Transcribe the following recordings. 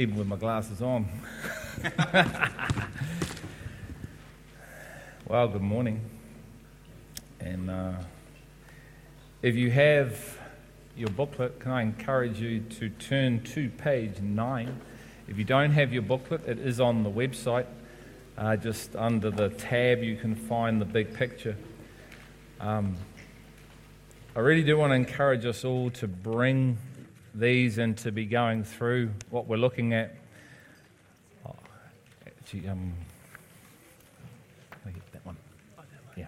even with my glasses on. well, good morning. And uh, if you have your booklet, can I encourage you to turn to page 9? If you don't have your booklet, it is on the website. Uh, just under the tab, you can find the big picture. Um, I really do want to encourage us all to bring these and to be going through what we're looking at. Oh, actually, um, that one. Yeah.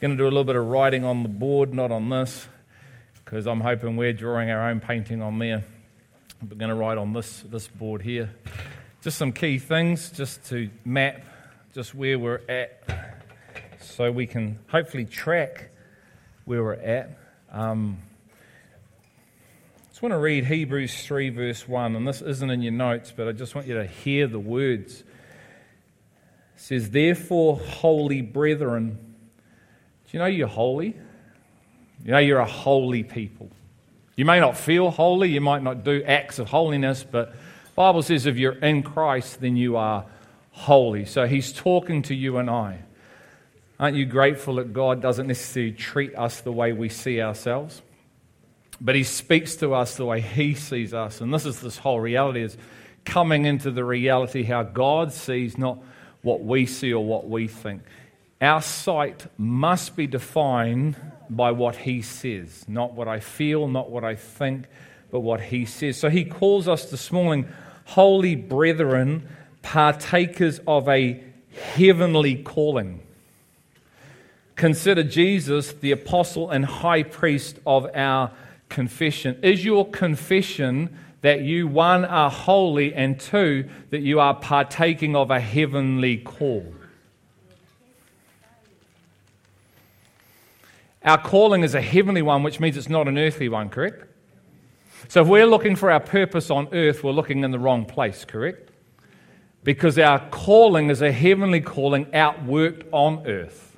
Going to do a little bit of writing on the board, not on this, because I'm hoping we're drawing our own painting on there. We're going to write on this, this board here. Just some key things, just to map just where we're at so we can hopefully track where we're at. Um, I just want to read Hebrews 3, verse 1, and this isn't in your notes, but I just want you to hear the words. It says, Therefore, holy brethren, do you know you're holy? You know you're a holy people. You may not feel holy, you might not do acts of holiness, but Bible says if you're in Christ, then you are holy. So he's talking to you and I. Aren't you grateful that God doesn't necessarily treat us the way we see ourselves? But He speaks to us the way He sees us. And this is this whole reality is coming into the reality how God sees, not what we see or what we think. Our sight must be defined by what He says, not what I feel, not what I think, but what He says. So He calls us this morning, holy brethren, partakers of a heavenly calling. Consider Jesus the apostle and high priest of our confession. Is your confession that you, one, are holy, and two, that you are partaking of a heavenly call? Our calling is a heavenly one, which means it's not an earthly one, correct? So if we're looking for our purpose on earth, we're looking in the wrong place, correct? Because our calling is a heavenly calling outworked on earth.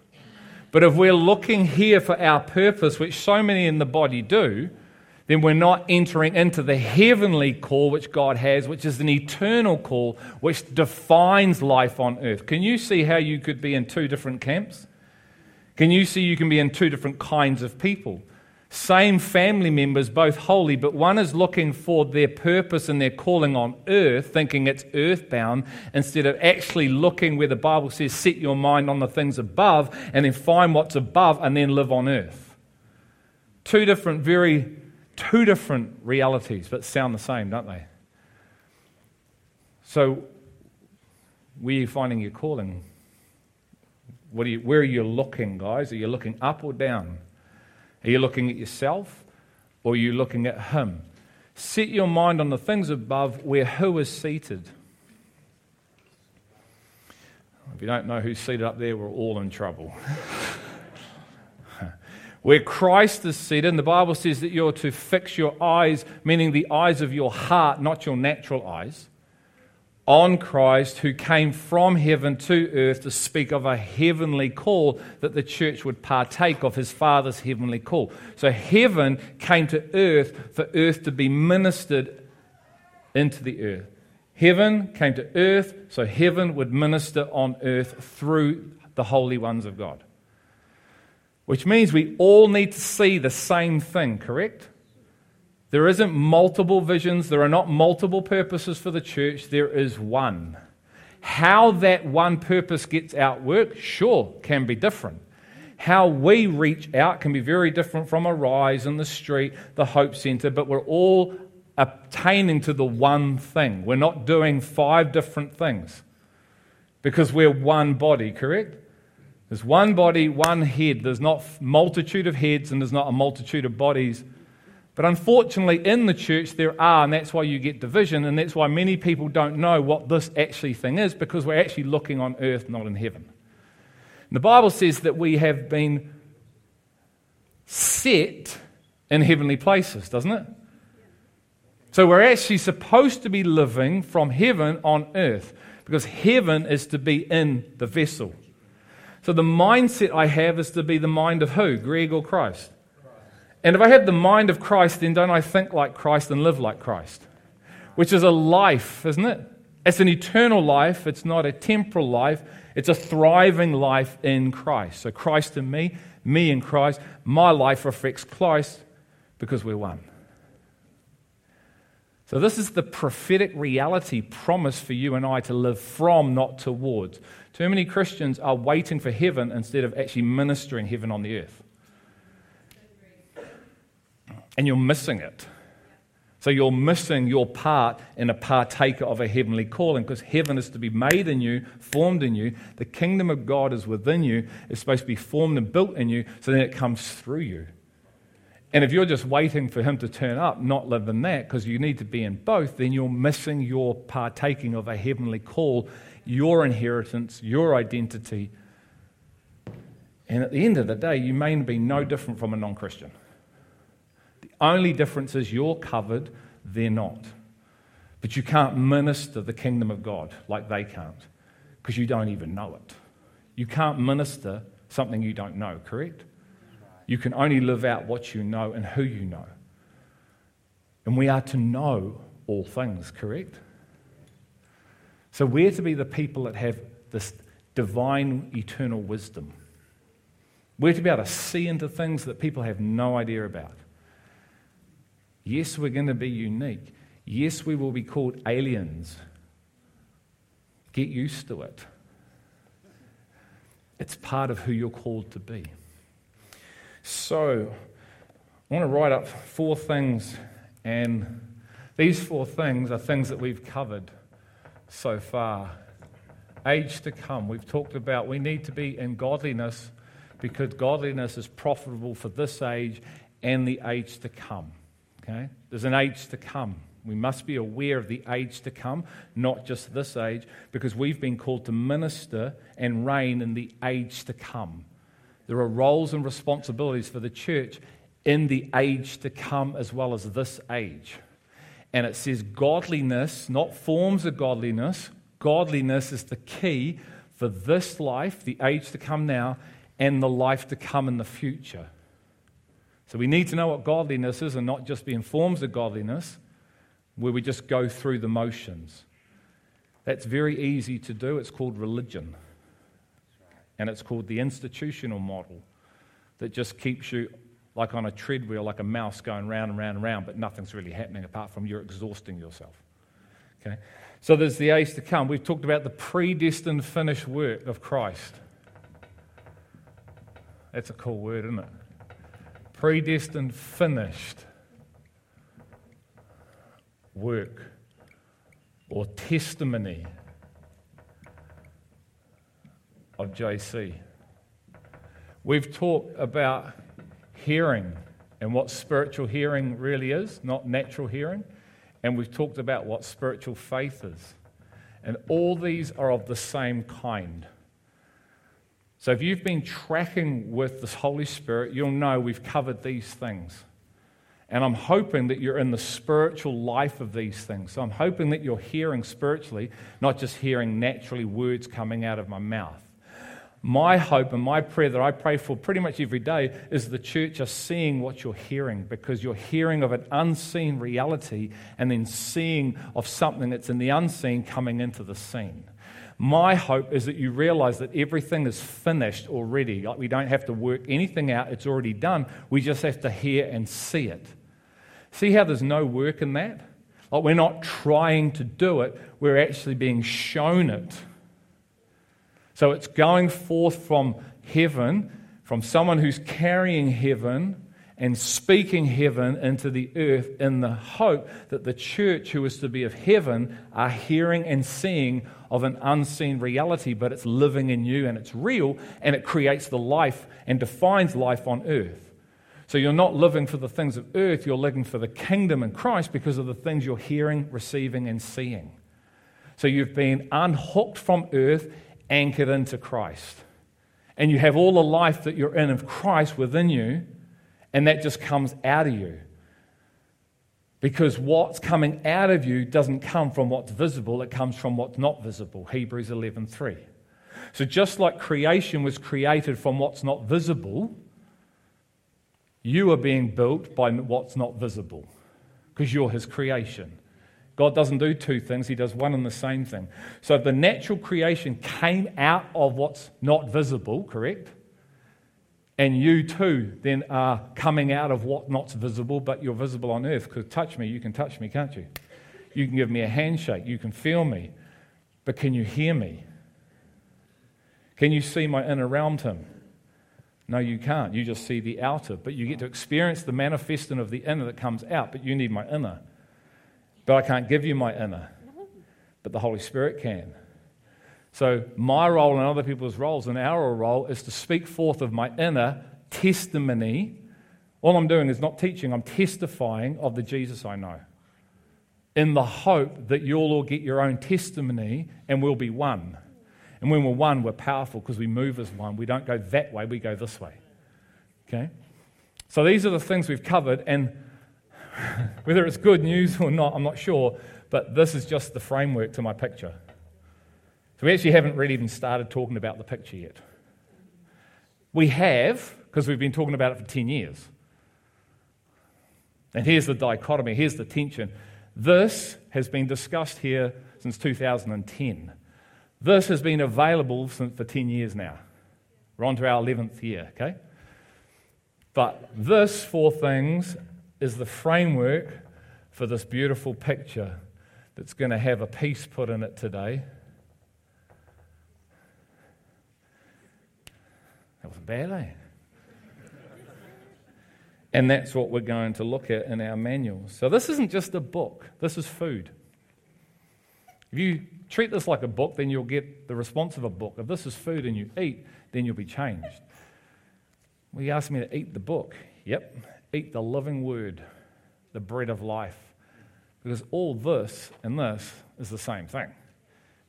But if we're looking here for our purpose, which so many in the body do, then we're not entering into the heavenly call which God has, which is an eternal call which defines life on earth. Can you see how you could be in two different camps? Can you see you can be in two different kinds of people? Same family members, both holy, but one is looking for their purpose and their calling on earth, thinking it's earthbound, instead of actually looking where the Bible says, set your mind on the things above, and then find what's above and then live on earth. Two different, very, two different realities, but sound the same, don't they? So, where are you finding your calling? Are you, where are you looking, guys? Are you looking up or down? Are you looking at yourself or are you looking at Him? Set your mind on the things above where who is seated. If you don't know who's seated up there, we're all in trouble. where Christ is seated, and the Bible says that you're to fix your eyes, meaning the eyes of your heart, not your natural eyes on Christ who came from heaven to earth to speak of a heavenly call that the church would partake of his Father's heavenly call. So heaven came to earth for earth to be ministered into the earth. Heaven came to earth so heaven would minister on earth through the holy ones of God. Which means we all need to see the same thing, correct? There isn't multiple visions, there are not multiple purposes for the church, there is one. How that one purpose gets outworked, sure, can be different. How we reach out can be very different from a rise in the street, the Hope Center, but we're all attaining to the one thing. We're not doing five different things because we're one body, correct? There's one body, one head. There's not multitude of heads and there's not a multitude of bodies but unfortunately, in the church, there are, and that's why you get division, and that's why many people don't know what this actually thing is, because we're actually looking on earth, not in heaven. And the Bible says that we have been set in heavenly places, doesn't it? So we're actually supposed to be living from heaven on earth, because heaven is to be in the vessel. So the mindset I have is to be the mind of who? Greg or Christ? And if I have the mind of Christ, then don't I think like Christ and live like Christ? Which is a life, isn't it? It's an eternal life. It's not a temporal life. It's a thriving life in Christ. So Christ in me, me in Christ. My life reflects Christ because we're one. So, this is the prophetic reality promise for you and I to live from, not towards. Too many Christians are waiting for heaven instead of actually ministering heaven on the earth. And you're missing it. So you're missing your part in a partaker of a heavenly calling because heaven is to be made in you, formed in you. The kingdom of God is within you. It's supposed to be formed and built in you, so then it comes through you. And if you're just waiting for him to turn up, not live in that, because you need to be in both, then you're missing your partaking of a heavenly call, your inheritance, your identity. And at the end of the day, you may be no different from a non Christian. Only difference is you're covered, they're not. But you can't minister the kingdom of God like they can't because you don't even know it. You can't minister something you don't know, correct? You can only live out what you know and who you know. And we are to know all things, correct? So we're to be the people that have this divine, eternal wisdom. We're to be able to see into things that people have no idea about. Yes, we're going to be unique. Yes, we will be called aliens. Get used to it. It's part of who you're called to be. So, I want to write up four things, and these four things are things that we've covered so far. Age to come. We've talked about we need to be in godliness because godliness is profitable for this age and the age to come. Okay? There's an age to come. We must be aware of the age to come, not just this age, because we've been called to minister and reign in the age to come. There are roles and responsibilities for the church in the age to come as well as this age. And it says godliness, not forms of godliness. Godliness is the key for this life, the age to come now, and the life to come in the future. So we need to know what godliness is and not just be informed of godliness, where we just go through the motions. That's very easy to do. It's called religion. And it's called the institutional model that just keeps you like on a treadmill, like a mouse going round and round and round, but nothing's really happening apart from you're exhausting yourself. Okay? So there's the age to come. We've talked about the predestined finished work of Christ. That's a cool word, isn't it? Predestined, finished work or testimony of JC. We've talked about hearing and what spiritual hearing really is, not natural hearing. And we've talked about what spiritual faith is. And all these are of the same kind. So if you've been tracking with the Holy Spirit, you'll know we've covered these things. And I'm hoping that you're in the spiritual life of these things. So I'm hoping that you're hearing spiritually, not just hearing naturally words coming out of my mouth. My hope and my prayer that I pray for pretty much every day is the church are seeing what you're hearing because you're hearing of an unseen reality and then seeing of something that's in the unseen coming into the scene. My hope is that you realize that everything is finished already. Like we don't have to work anything out, it's already done. We just have to hear and see it. See how there's no work in that? Like we're not trying to do it, we're actually being shown it. So it's going forth from heaven, from someone who's carrying heaven and speaking heaven into the earth in the hope that the church, who is to be of heaven, are hearing and seeing of an unseen reality, but it's living in you and it's real and it creates the life and defines life on earth. So you're not living for the things of earth, you're living for the kingdom in Christ because of the things you're hearing, receiving, and seeing. So you've been unhooked from earth, anchored into Christ. And you have all the life that you're in of Christ within you and that just comes out of you. Because what's coming out of you doesn't come from what's visible, it comes from what's not visible. Hebrews 11:3. So just like creation was created from what's not visible, You are being built by what's not visible because you're his creation. God doesn't do two things, he does one and the same thing. So the natural creation came out of what's not visible, correct? And you too then are coming out of what not visible, but you're visible on earth. Because touch me, you can touch me, can't you? You can give me a handshake, you can feel me, but can you hear me? Can you see my inner realm, Tim? No, you can't. You just see the outer, but you get to experience the manifesting of the inner that comes out, but you need my inner. But I can't give you my inner, but the Holy Spirit can. So, my role and other people's roles and our role is to speak forth of my inner testimony. All I'm doing is not teaching, I'm testifying of the Jesus I know. In the hope that you'll all get your own testimony and we'll be one. And when we're one, we're powerful because we move as one. We don't go that way, we go this way. Okay? So these are the things we've covered, and whether it's good news or not, I'm not sure, but this is just the framework to my picture. So we actually haven't really even started talking about the picture yet. We have, because we've been talking about it for 10 years. And here's the dichotomy, here's the tension. This has been discussed here since 2010. This has been available for 10 years now. We're on to our 11th year, okay? But this four things is the framework for this beautiful picture that's going to have a piece put in it today That wasn't bad, eh? and that's what we're going to look at in our manuals. So, this isn't just a book, this is food. If you treat this like a book, then you'll get the response of a book. If this is food and you eat, then you'll be changed. Well, you asked me to eat the book. Yep, eat the living word, the bread of life. Because all this and this is the same thing.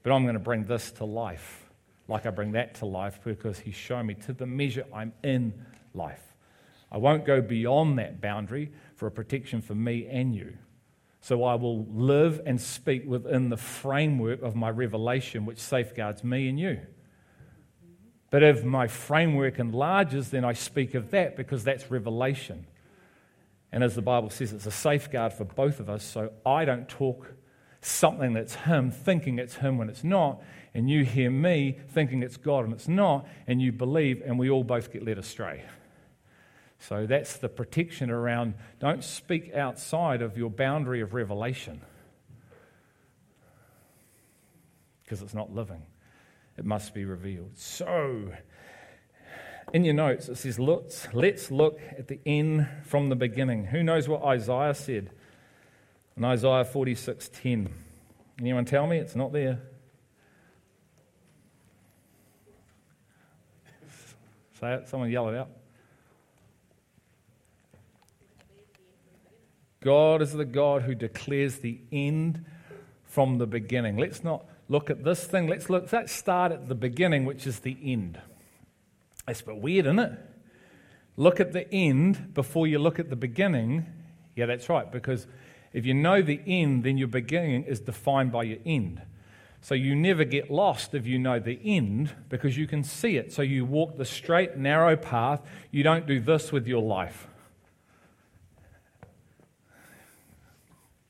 But I'm going to bring this to life like I bring that to life because He's shown me to the measure I'm in life. I won't go beyond that boundary for a protection for me and you. So I will live and speak within the framework of my revelation, which safeguards me and you. But if my framework enlarges, then I speak of that because that's revelation. And as the Bible says, it's a safeguard for both of us. So I don't talk something that's Him, thinking it's Him when it's not and you hear me thinking it's God and it's not, and you believe, and we all both get led astray. So that's the protection around don't speak outside of your boundary of revelation because it's not living. It must be revealed. So, in your notes, it says, let's, let's look at the end from the beginning. Who knows what Isaiah said in Isaiah 46:10? Anyone tell me? It's not there. Say it. Someone yell it out. God is the God who declares the end from the beginning. Let's not look at this thing. Let's look. Let's start at the beginning, which is the end. That's a bit weird, isn't it? Look at the end before you look at the beginning. Yeah, that's right. Because if you know the end, then your beginning is defined by your end. So you never get lost if you know the end because you can see it. So you walk the straight, narrow path. You don't do this with your life.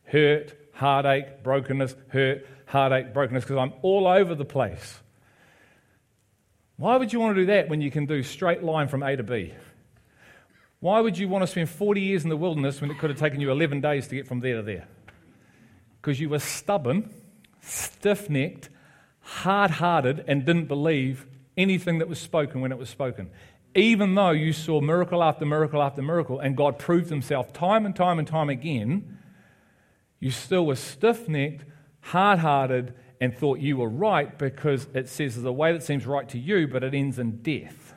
Hurt, heartache, brokenness, hurt, heartache, brokenness, because I'm all over the place. Why would you want to do that when you can do straight line from A to B? Why would you want to spend 40 years in the wilderness when it could have taken you 11 days to get from there to there? Because you were stubborn stiff necked, hard hearted, and didn't believe anything that was spoken when it was spoken. Even though you saw miracle after miracle after miracle, and God proved himself time and time and time again, you still were stiff necked, hard hearted, and thought you were right because it says there's a way that seems right to you, but it ends in death.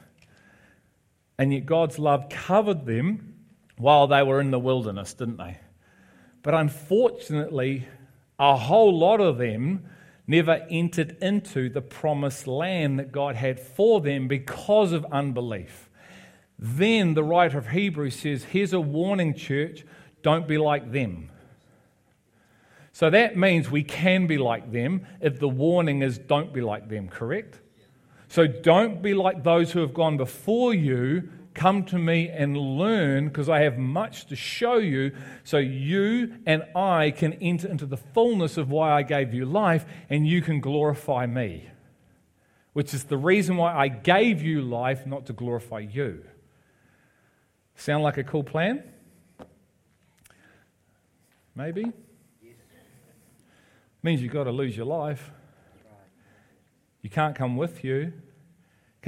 And yet God's love covered them while they were in the wilderness, didn't they? But unfortunately, a whole lot of them never entered into the promised land that God had for them because of unbelief. Then the writer of Hebrews says, Here's a warning, church, don't be like them. So that means we can be like them if the warning is don't be like them, correct? So don't be like those who have gone before you Come to me and learn because I have much to show you so you and I can enter into the fullness of why I gave you life and you can glorify me. Which is the reason why I gave you life, not to glorify you. Sound like a cool plan? Maybe? Yes. Means you've got to lose your life. You can't come with you.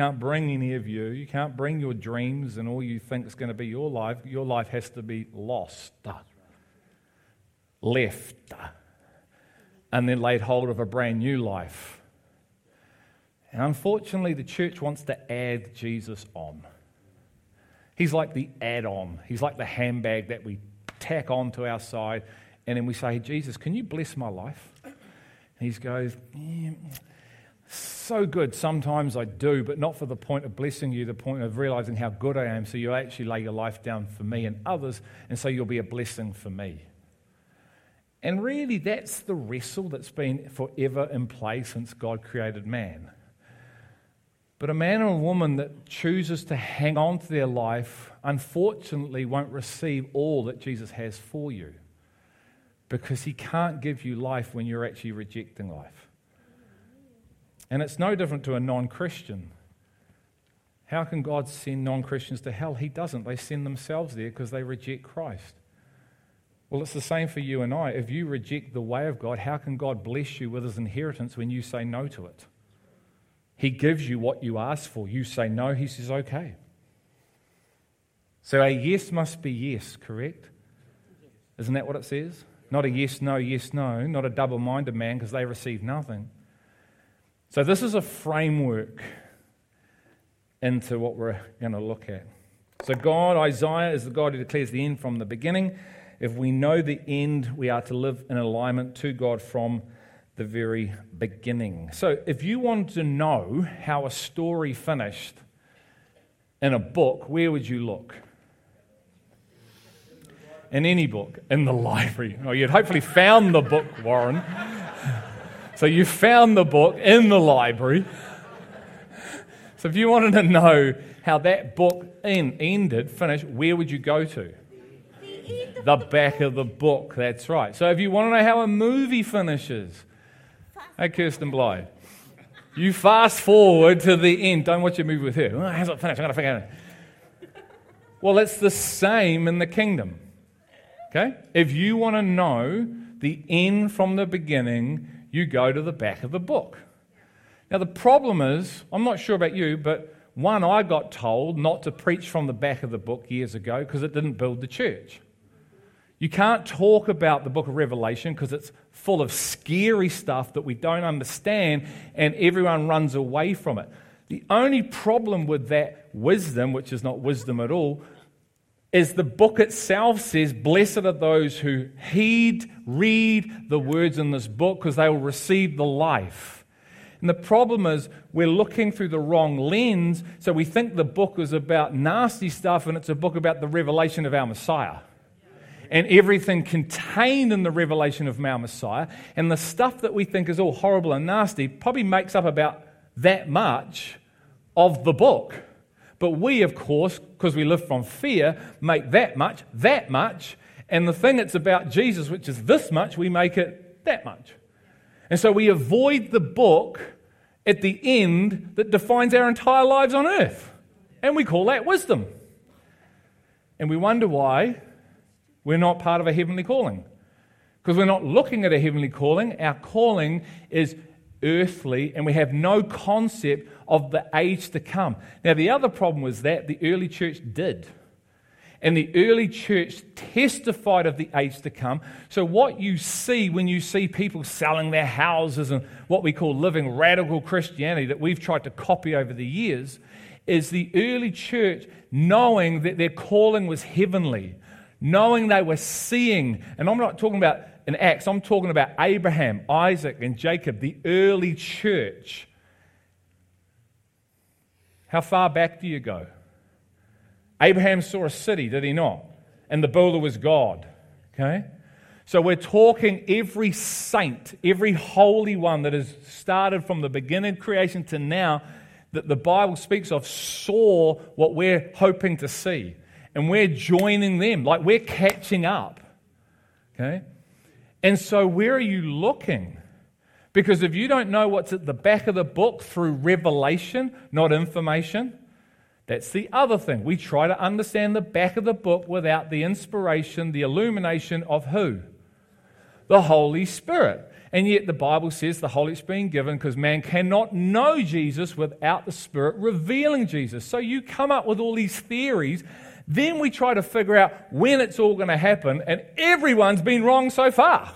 Can't bring any of you. You can't bring your dreams and all you think is going to be your life. Your life has to be lost, left, and then laid hold of a brand new life. And unfortunately, the church wants to add Jesus on. He's like the add on, he's like the handbag that we tack onto our side. And then we say, Jesus, can you bless my life? And he goes, yeah, so good. Sometimes I do, but not for the point of blessing you, the point of realizing how good I am. So you actually lay your life down for me and others, and so you'll be a blessing for me. And really, that's the wrestle that's been forever in play since God created man. But a man or a woman that chooses to hang on to their life, unfortunately, won't receive all that Jesus has for you because he can't give you life when you're actually rejecting life. And it's no different to a non Christian. How can God send non Christians to hell? He doesn't. They send themselves there because they reject Christ. Well, it's the same for you and I. If you reject the way of God, how can God bless you with his inheritance when you say no to it? He gives you what you ask for. You say no, he says okay. So a yes must be yes, correct? Isn't that what it says? Not a yes, no, yes, no. Not a double minded man because they receive nothing. So, this is a framework into what we're going to look at. So, God, Isaiah, is the God who declares the end from the beginning. If we know the end, we are to live in alignment to God from the very beginning. So, if you want to know how a story finished in a book, where would you look? In any book, in the library. Oh, you'd hopefully found the book, Warren. So you found the book in the library. So if you wanted to know how that book ended, finished, where would you go to? The back of the book, that's right. So if you want to know how a movie finishes, hey, Kirsten Blythe, you fast forward to the end. Don't watch a movie with her. Oh, how's it finished? I'm going to figure it out. Well, it's the same in the kingdom. Okay? If you want to know the end from the beginning, you go to the back of the book. Now, the problem is, I'm not sure about you, but one, I got told not to preach from the back of the book years ago because it didn't build the church. You can't talk about the book of Revelation because it's full of scary stuff that we don't understand and everyone runs away from it. The only problem with that wisdom, which is not wisdom at all, is the book itself says, Blessed are those who heed, read the words in this book, because they will receive the life. And the problem is, we're looking through the wrong lens, so we think the book is about nasty stuff and it's a book about the revelation of our Messiah. And everything contained in the revelation of our Messiah, and the stuff that we think is all horrible and nasty, probably makes up about that much of the book. But we, of course, because we live from fear, make that much, that much, and the thing that's about Jesus, which is this much, we make it that much. And so we avoid the book at the end that defines our entire lives on earth. And we call that wisdom. And we wonder why we're not part of a heavenly calling. Because we're not looking at a heavenly calling. Our calling is earthly, and we have no concept of the age to come. Now, the other problem was that the early church did. And the early church testified of the age to come. So, what you see when you see people selling their houses and what we call living radical Christianity that we've tried to copy over the years is the early church knowing that their calling was heavenly, knowing they were seeing. And I'm not talking about in Acts, I'm talking about Abraham, Isaac, and Jacob, the early church. How far back do you go? Abraham saw a city, did he not? And the builder was God. Okay? So we're talking every saint, every holy one that has started from the beginning of creation to now, that the Bible speaks of saw what we're hoping to see. And we're joining them, like we're catching up. Okay? And so, where are you looking? Because if you don't know what's at the back of the book through revelation, not information, that's the other thing. We try to understand the back of the book without the inspiration, the illumination of who? The Holy Spirit. And yet the Bible says the Holy Spirit being given because man cannot know Jesus without the Spirit revealing Jesus. So you come up with all these theories. Then we try to figure out when it's all going to happen, and everyone's been wrong so far.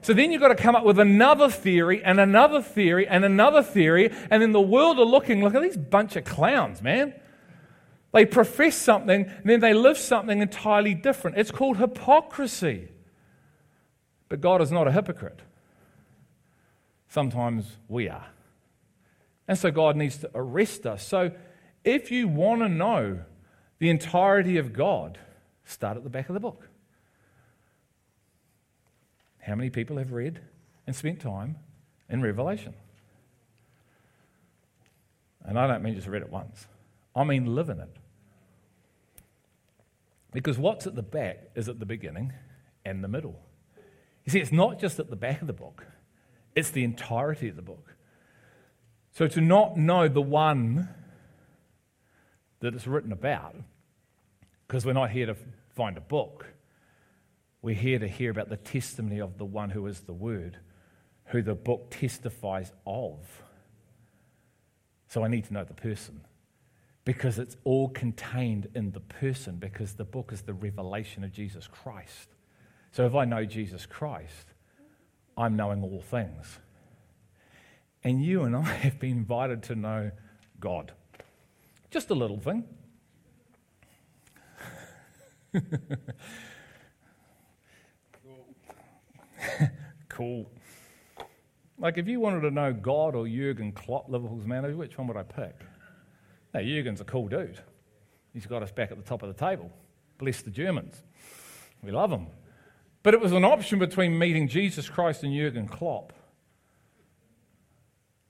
So then you've got to come up with another theory and another theory and another theory, and then the world are looking, look at these bunch of clowns, man. They profess something, and then they live something entirely different. It's called hypocrisy. But God is not a hypocrite. Sometimes we are. And so God needs to arrest us. So if you want to know the entirety of God, start at the back of the book. How many people have read and spent time in Revelation? And I don't mean just read it once, I mean live in it. Because what's at the back is at the beginning and the middle. You see, it's not just at the back of the book, it's the entirety of the book. So to not know the one that it's written about, because we're not here to find a book, we're here to hear about the testimony of the one who is the Word, who the book testifies of. So I need to know the person because it's all contained in the person, because the book is the revelation of Jesus Christ. So if I know Jesus Christ, I'm knowing all things. And you and I have been invited to know God. Just a little thing. cool. Like, if you wanted to know God or Jurgen Klopp, Liverpool's manager, which one would I pick? Now, Jurgen's a cool dude. He's got us back at the top of the table. Bless the Germans. We love them. But it was an option between meeting Jesus Christ and Jurgen Klopp.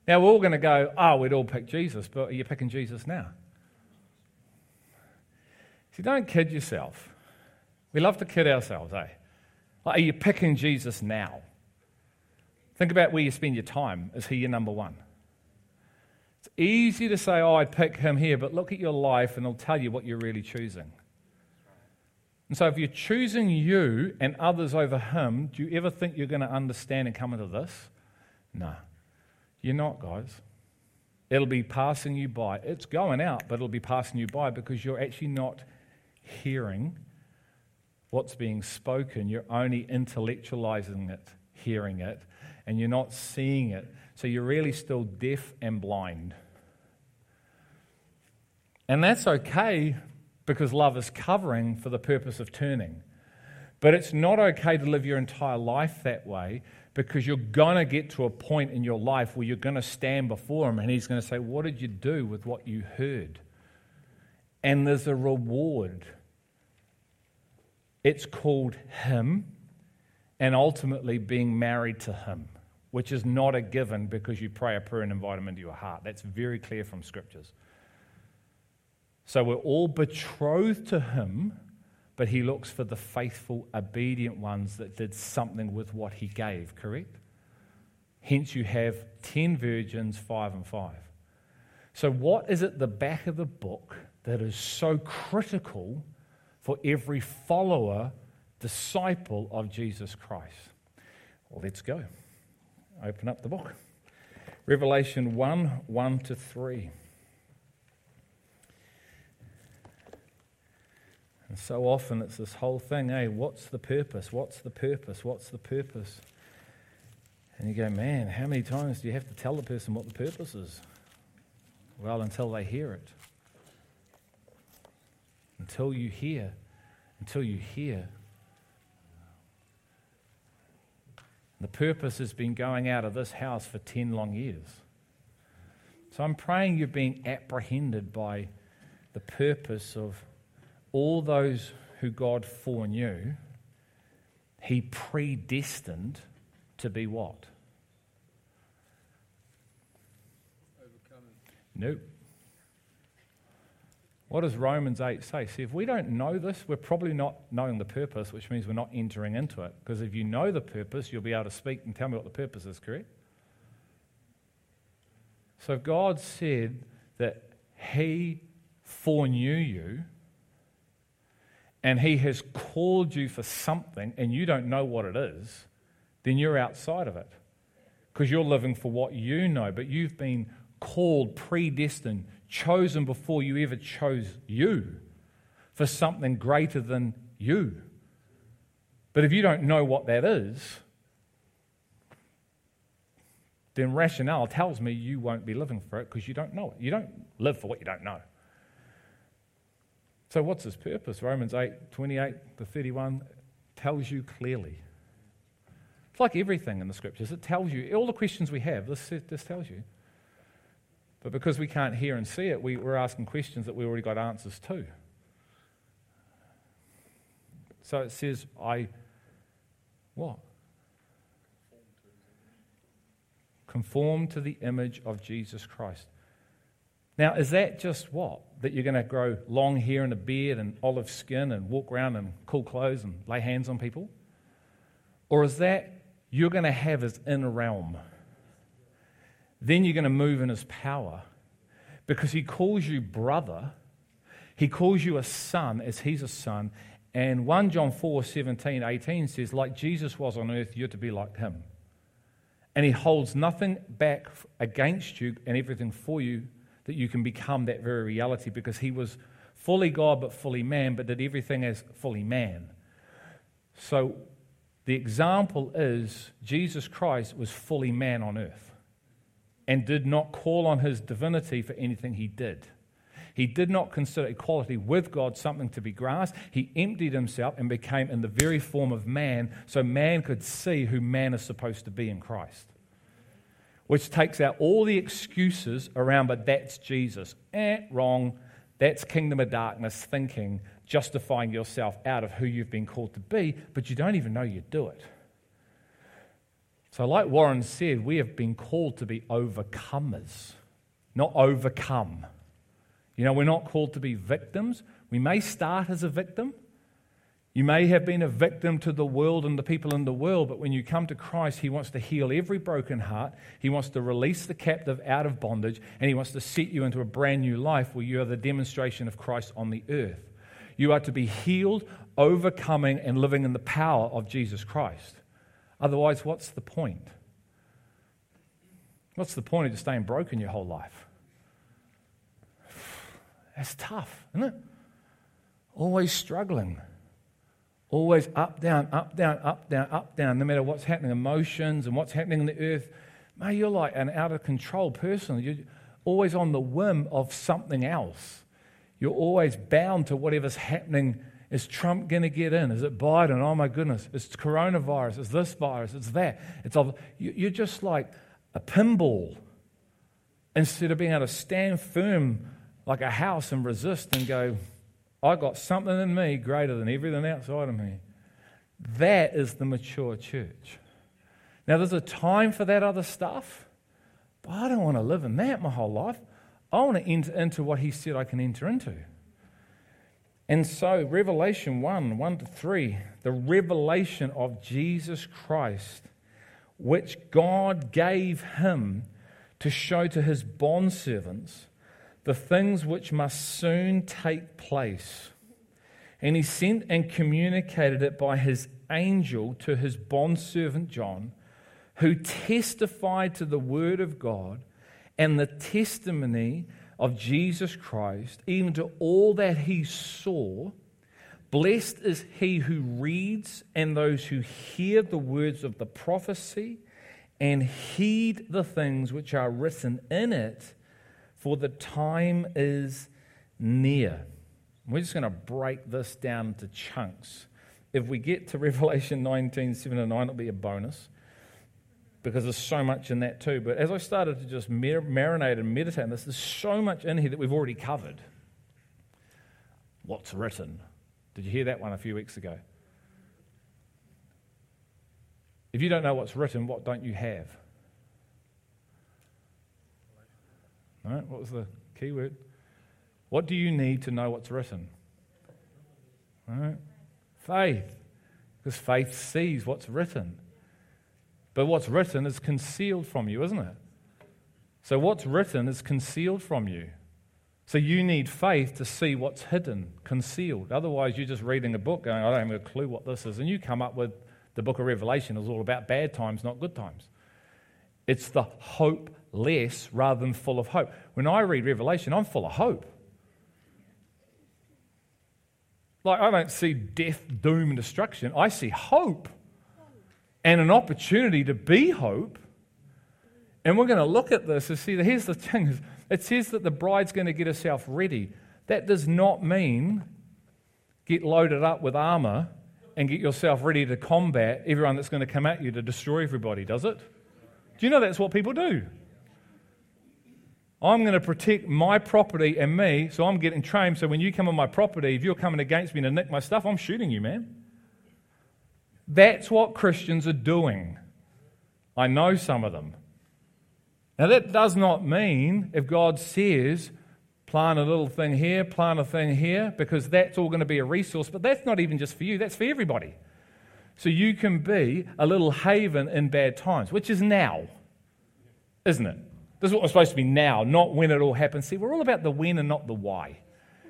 Now, we're all going to go, oh, we'd all pick Jesus, but are you picking Jesus now? See, don't kid yourself. We love to kid ourselves, eh? Are you picking Jesus now? Think about where you spend your time. Is he your number one? It's easy to say, oh, I'd pick him here, but look at your life and it'll tell you what you're really choosing. And so, if you're choosing you and others over him, do you ever think you're going to understand and come into this? No. You're not, guys. It'll be passing you by. It's going out, but it'll be passing you by because you're actually not hearing what's being spoken. You're only intellectualizing it, hearing it, and you're not seeing it. So you're really still deaf and blind. And that's okay because love is covering for the purpose of turning. But it's not okay to live your entire life that way because you're going to get to a point in your life where you're going to stand before Him and He's going to say, What did you do with what you heard? And there's a reward it's called Him and ultimately being married to Him, which is not a given because you pray a prayer and invite Him into your heart. That's very clear from Scriptures. So we're all betrothed to Him, but He looks for the faithful, obedient ones that did something with what He gave, correct? Hence, you have 10 virgins, five and five. So, what is at the back of the book that is so critical for every follower, disciple of Jesus Christ. Well, let's go. Open up the book. Revelation 1 1 to 3. And so often it's this whole thing, hey, what's the purpose? What's the purpose? What's the purpose? And you go, man, how many times do you have to tell the person what the purpose is? Well, until they hear it until you hear, until you hear. The purpose has been going out of this house for 10 long years. So I'm praying you're being apprehended by the purpose of all those who God foreknew, He predestined to be what? Nope. What does Romans 8 say? See, if we don't know this, we're probably not knowing the purpose, which means we're not entering into it. Because if you know the purpose, you'll be able to speak and tell me what the purpose is, correct? So God said that He foreknew you and He has called you for something and you don't know what it is, then you're outside of it. Because you're living for what you know, but you've been called, predestined, chosen before you ever chose you for something greater than you. But if you don't know what that is, then rationale tells me you won't be living for it because you don't know it. You don't live for what you don't know. So, what's his purpose? Romans 8 28 to 31 tells you clearly. It's like everything in the scriptures, it tells you, all the questions we have, this, this tells you. But because we can't hear and see it, we, we're asking questions that we already got answers to. So it says, I, what? Conform to the image of Jesus Christ. Now, is that just what? That you're going to grow long hair and a beard and olive skin and walk around in cool clothes and lay hands on people? Or is that you're going to have his inner realm? Then you're going to move in his power because he calls you brother. He calls you a son as he's a son. And 1 John 4 17, 18 says, like Jesus was on earth, you're to be like him. And he holds nothing back against you and everything for you that you can become that very reality because he was fully God but fully man, but did everything as fully man. So the example is Jesus Christ was fully man on earth and did not call on his divinity for anything he did. He did not consider equality with God something to be grasped. He emptied himself and became in the very form of man so man could see who man is supposed to be in Christ. Which takes out all the excuses around, but that's Jesus. Eh, wrong. That's kingdom of darkness thinking, justifying yourself out of who you've been called to be, but you don't even know you do it. So, like Warren said, we have been called to be overcomers, not overcome. You know, we're not called to be victims. We may start as a victim. You may have been a victim to the world and the people in the world, but when you come to Christ, He wants to heal every broken heart. He wants to release the captive out of bondage, and He wants to set you into a brand new life where you are the demonstration of Christ on the earth. You are to be healed, overcoming, and living in the power of Jesus Christ. Otherwise, what's the point? What's the point of just staying broken your whole life? That's tough, isn't it? Always struggling. Always up, down, up, down, up, down, up, down, no matter what's happening, emotions and what's happening in the earth. Man, you're like an out of control person. You're always on the whim of something else. You're always bound to whatever's happening is Trump going to get in? Is it Biden? Oh my goodness. It's coronavirus. It's this virus. It's that. It's all, you're just like a pinball instead of being able to stand firm like a house and resist and go, I got something in me greater than everything outside of me. That is the mature church. Now, there's a time for that other stuff, but I don't want to live in that my whole life. I want to enter into what he said I can enter into. And so, Revelation 1 1 to 3, the revelation of Jesus Christ, which God gave him to show to his bondservants the things which must soon take place. And he sent and communicated it by his angel to his bondservant John, who testified to the word of God and the testimony of Jesus Christ, even to all that he saw, blessed is he who reads and those who hear the words of the prophecy and heed the things which are written in it, for the time is near. We're just going to break this down into chunks. If we get to Revelation 19, 7 and 9, it'll be a bonus because there's so much in that too. But as I started to just mar- marinate and meditate on this, there's so much in here that we've already covered. What's written? Did you hear that one a few weeks ago? If you don't know what's written, what don't you have? All right, what was the key word? What do you need to know what's written? All right, faith. Because faith sees what's written. But what's written is concealed from you, isn't it? So what's written is concealed from you. So you need faith to see what's hidden, concealed. Otherwise, you're just reading a book going, I don't have a clue what this is. And you come up with the book of Revelation is all about bad times, not good times. It's the hopeless rather than full of hope. When I read Revelation, I'm full of hope. Like, I don't see death, doom, and destruction. I see hope and an opportunity to be hope. And we're going to look at this and see that here's the thing it says that the bride's going to get herself ready. That does not mean get loaded up with armor and get yourself ready to combat everyone that's going to come at you to destroy everybody, does it? Do you know that's what people do? I'm going to protect my property and me, so I'm getting trained. So when you come on my property, if you're coming against me to nick my stuff, I'm shooting you, man. That's what Christians are doing. I know some of them. Now, that does not mean if God says, plant a little thing here, plant a thing here, because that's all going to be a resource, but that's not even just for you, that's for everybody. So you can be a little haven in bad times, which is now, isn't it? This is what we're supposed to be now, not when it all happens. See, we're all about the when and not the why.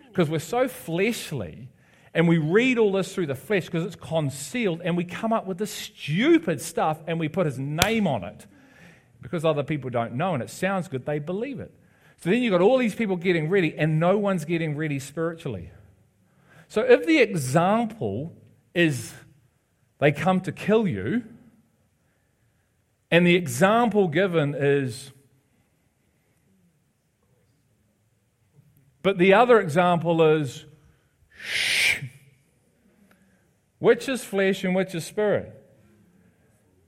Because we're so fleshly and we read all this through the flesh because it's concealed and we come up with this stupid stuff and we put his name on it because other people don't know and it sounds good, they believe it. So then you've got all these people getting ready and no one's getting ready spiritually. So if the example is they come to kill you, and the example given is, but the other example is. Which is flesh and which is spirit?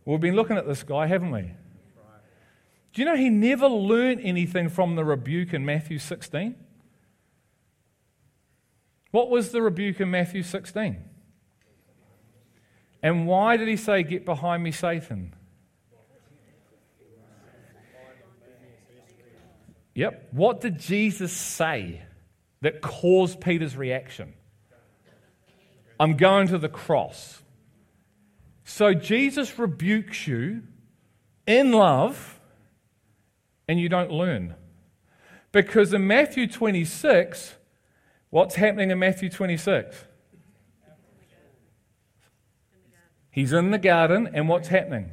We've been looking at this guy, haven't we? Do you know he never learned anything from the rebuke in Matthew 16? What was the rebuke in Matthew 16? And why did he say, Get behind me, Satan? Yep. What did Jesus say that caused Peter's reaction? I'm going to the cross. So Jesus rebukes you in love and you don't learn. Because in Matthew 26, what's happening in Matthew 26? He's in the garden, and what's happening?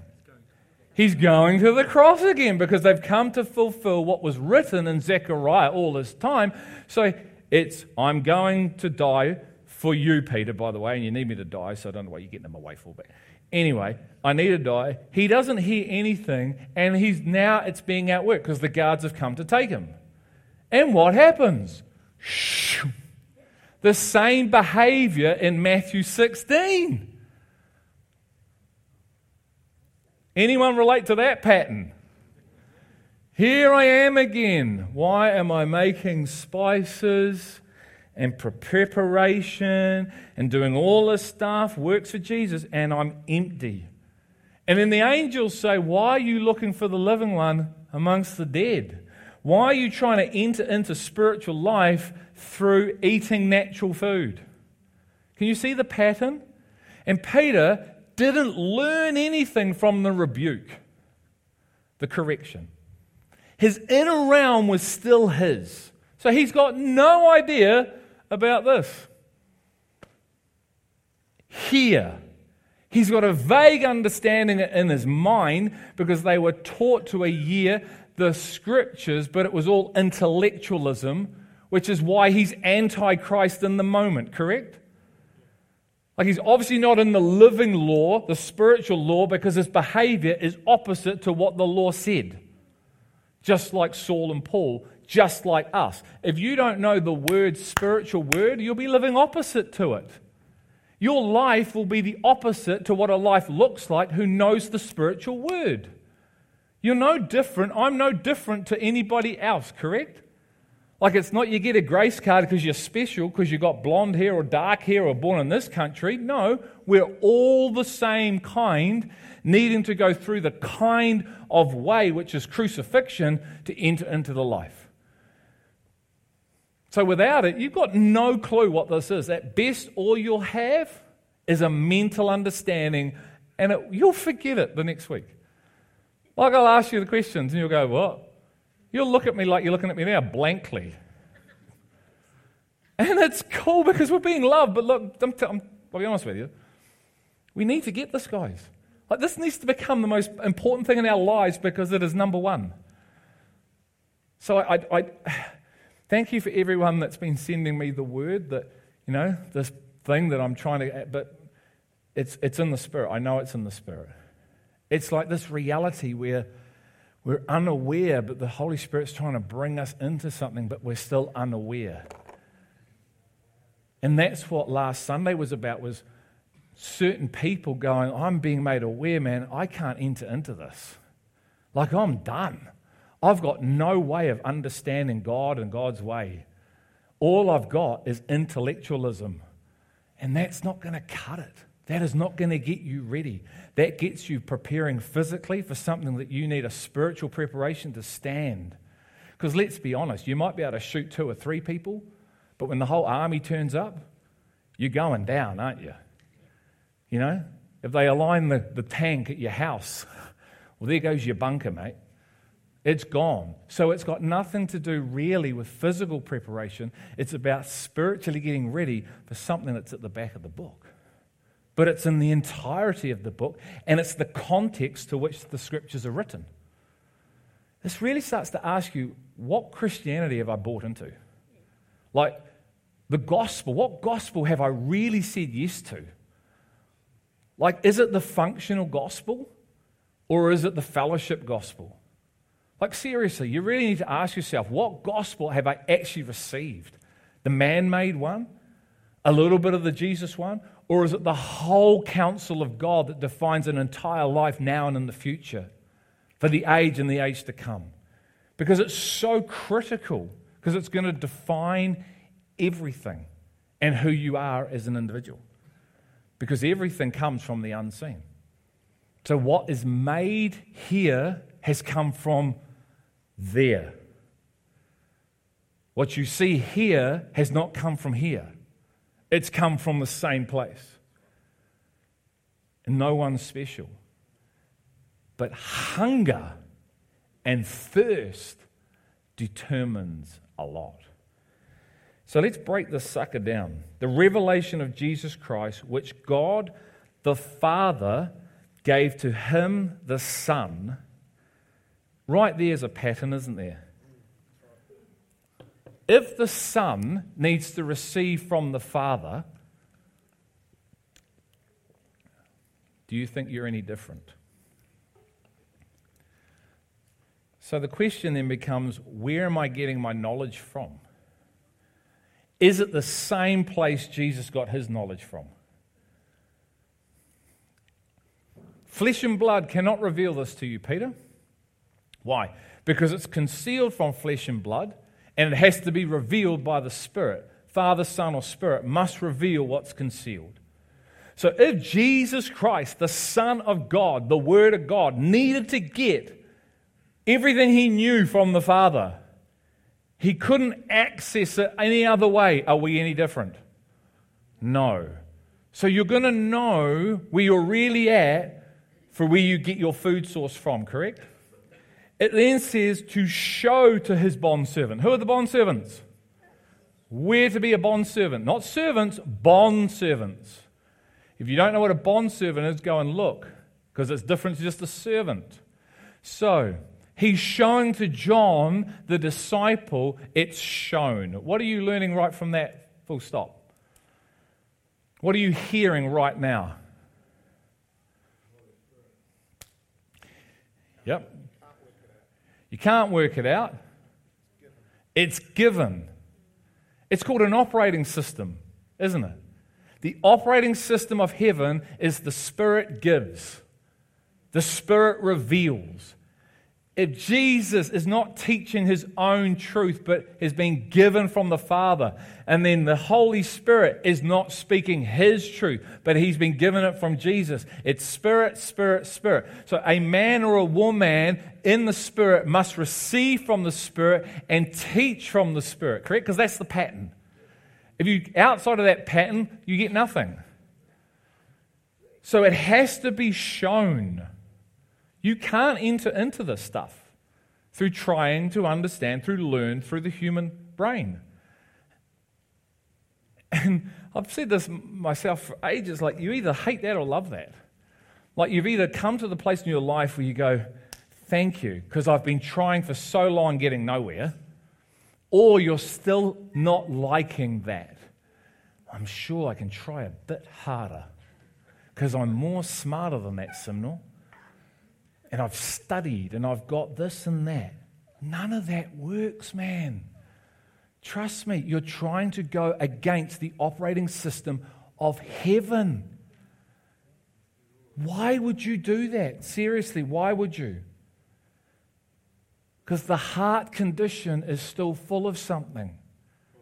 He's going to the cross again because they've come to fulfill what was written in Zechariah all this time. So it's, I'm going to die for you, Peter, by the way, and you need me to die, so I don't know why you're getting them away for. But Anyway, I need to die. He doesn't hear anything, and he's now it's being outworked because the guards have come to take him. And what happens? The same behavior in Matthew 16. Anyone relate to that pattern? Here I am again. Why am I making spices? And preparation and doing all this stuff works for Jesus, and I'm empty. And then the angels say, Why are you looking for the living one amongst the dead? Why are you trying to enter into spiritual life through eating natural food? Can you see the pattern? And Peter didn't learn anything from the rebuke, the correction. His inner realm was still his. So he's got no idea about this. Here, he's got a vague understanding in his mind because they were taught to a year the scriptures, but it was all intellectualism, which is why he's antichrist in the moment, correct? Like he's obviously not in the living law, the spiritual law, because his behavior is opposite to what the law said. Just like Saul and Paul just like us. If you don't know the word spiritual word, you'll be living opposite to it. Your life will be the opposite to what a life looks like who knows the spiritual word. You're no different. I'm no different to anybody else, correct? Like it's not you get a grace card because you're special, because you got blonde hair or dark hair or born in this country. No, we're all the same kind, needing to go through the kind of way which is crucifixion to enter into the life. So without it, you've got no clue what this is. At best, all you'll have is a mental understanding, and it, you'll forget it the next week. Like I'll ask you the questions, and you'll go, What? You'll look at me like you're looking at me now, blankly. And it's cool because we're being loved. But look, I'm, t- I'm, I'll be honest with you. We need to get this, guys. Like, this needs to become the most important thing in our lives because it is number one. So I, I, I thank you for everyone that's been sending me the word that, you know, this thing that I'm trying to, but it's, it's in the spirit. I know it's in the spirit. It's like this reality where we're unaware, but the Holy Spirit's trying to bring us into something, but we're still unaware. And that's what last Sunday was about was certain people going, I'm being made aware, man, I can't enter into this. Like I'm done. I've got no way of understanding God and God's way. All I've got is intellectualism. And that's not going to cut it. That is not going to get you ready. That gets you preparing physically for something that you need a spiritual preparation to stand. Because let's be honest, you might be able to shoot two or three people, but when the whole army turns up, you're going down, aren't you? You know, if they align the, the tank at your house, well, there goes your bunker, mate. It's gone. So it's got nothing to do really with physical preparation. It's about spiritually getting ready for something that's at the back of the book. But it's in the entirety of the book, and it's the context to which the scriptures are written. This really starts to ask you what Christianity have I bought into? Like the gospel, what gospel have I really said yes to? Like, is it the functional gospel or is it the fellowship gospel? Like, seriously, you really need to ask yourself what gospel have I actually received? The man made one? A little bit of the Jesus one? Or is it the whole counsel of God that defines an entire life now and in the future for the age and the age to come? Because it's so critical, because it's going to define everything and who you are as an individual because everything comes from the unseen. So, what is made here has come from there. What you see here has not come from here, it's come from the same place. And no one's special. But hunger and thirst determines a lot. So let's break this sucker down. The revelation of Jesus Christ, which God the Father gave to him the Son. Right there's a pattern, isn't there? If the Son needs to receive from the Father, do you think you're any different? So the question then becomes where am I getting my knowledge from? Is it the same place Jesus got his knowledge from? Flesh and blood cannot reveal this to you, Peter. Why? Because it's concealed from flesh and blood, and it has to be revealed by the Spirit. Father, Son, or Spirit must reveal what's concealed. So if Jesus Christ, the Son of God, the Word of God, needed to get everything he knew from the Father, he couldn't access it any other way. Are we any different? No. So you're going to know where you're really at for where you get your food source from, correct? It then says to show to his bondservant. Who are the bondservants? Where to be a bondservant. Not servants, bondservants. If you don't know what a bondservant is, go and look, because it's different to just a servant. So, He's showing to John, the disciple, it's shown. What are you learning right from that? Full stop. What are you hearing right now? Yep. You can't work it out. It's given. It's called an operating system, isn't it? The operating system of heaven is the Spirit gives, the Spirit reveals. If Jesus is not teaching his own truth, but has been given from the Father, and then the Holy Spirit is not speaking his truth, but he's been given it from Jesus, it's Spirit, Spirit, Spirit. So a man or a woman in the Spirit must receive from the Spirit and teach from the Spirit, correct? Because that's the pattern. If you outside of that pattern, you get nothing. So it has to be shown. You can't enter into this stuff through trying to understand, through learn, through the human brain. And I've said this myself for ages like, you either hate that or love that. Like, you've either come to the place in your life where you go, Thank you, because I've been trying for so long getting nowhere, or you're still not liking that. I'm sure I can try a bit harder because I'm more smarter than that Simnor and I've studied and I've got this and that. None of that works, man. Trust me, you're trying to go against the operating system of heaven. Why would you do that? Seriously, why would you? Because the heart condition is still full of something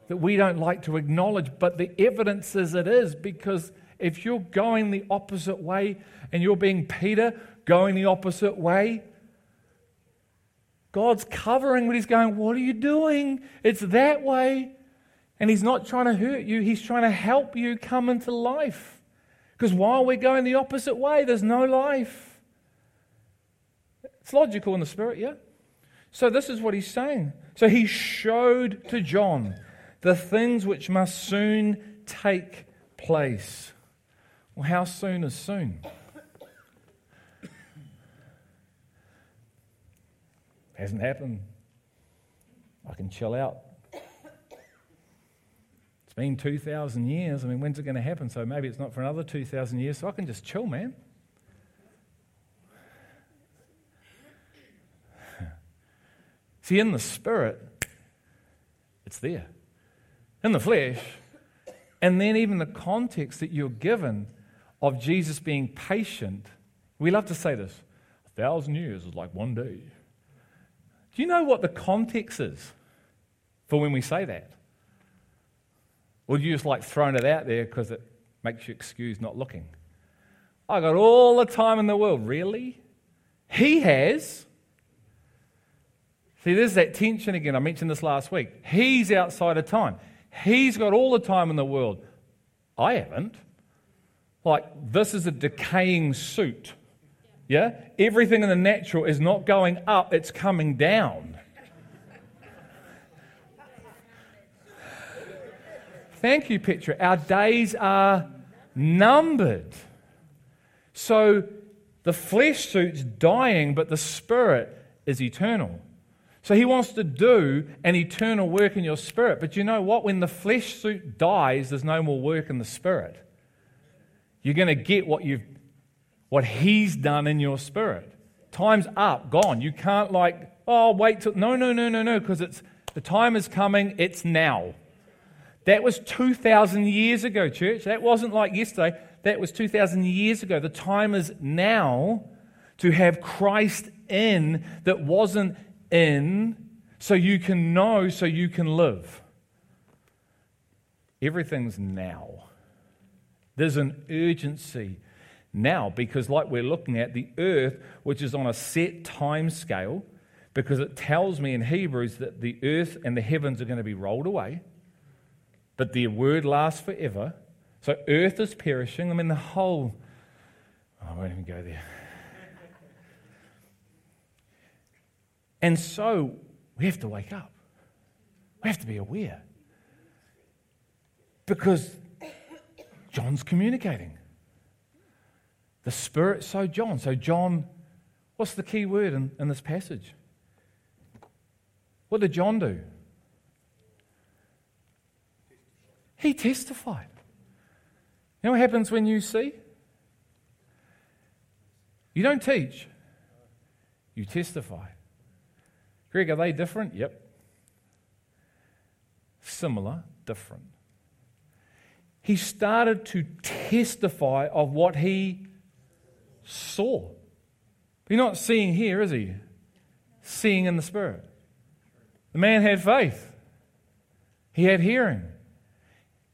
that we don't like to acknowledge, but the evidence is it is because if you're going the opposite way and you're being Peter, going the opposite way. God's covering, but He's going, What are you doing? It's that way. And He's not trying to hurt you, He's trying to help you come into life. Because while we're going the opposite way, there's no life. It's logical in the spirit, yeah? So, this is what He's saying. So, He showed to John the things which must soon take place. Well, how soon is soon? Hasn't happened. I can chill out. It's been 2,000 years. I mean, when's it going to happen? So maybe it's not for another 2,000 years, so I can just chill, man. See, in the spirit, it's there. In the flesh, and then even the context that you're given of Jesus being patient. We love to say this a thousand years is like one day. Do you know what the context is for when we say that? Or do you just like throwing it out there because it makes you excuse not looking? I got all the time in the world. Really? He has. See, there's that tension again. I mentioned this last week. He's outside of time. He's got all the time in the world. I haven't. Like, this is a decaying suit. Yeah? Everything in the natural is not going up, it's coming down. Thank you, Petra. Our days are numbered. So the flesh suit's dying, but the spirit is eternal. So he wants to do an eternal work in your spirit. But you know what? When the flesh suit dies, there's no more work in the spirit. You're going to get what you've what He's done in your spirit. Time's up, gone. You can't, like, oh, wait till. No, no, no, no, no, because it's the time is coming, it's now. That was 2,000 years ago, church. That wasn't like yesterday. That was 2,000 years ago. The time is now to have Christ in that wasn't in so you can know, so you can live. Everything's now. There's an urgency now because, like we're looking at, the earth, which is on a set time scale, because it tells me in Hebrews that the earth and the heavens are going to be rolled away, but the word lasts forever. So, earth is perishing. I mean, the whole. Oh, I won't even go there. And so, we have to wake up. We have to be aware. Because John's communicating. The Spirit, so John. So, John, what's the key word in, in this passage? What did John do? He testified. You know what happens when you see? You don't teach, you testify. Greg, are they different? Yep. Similar, different. He started to testify of what he saw. You're not seeing here, is he? seeing in the Spirit. The man had faith, he had hearing.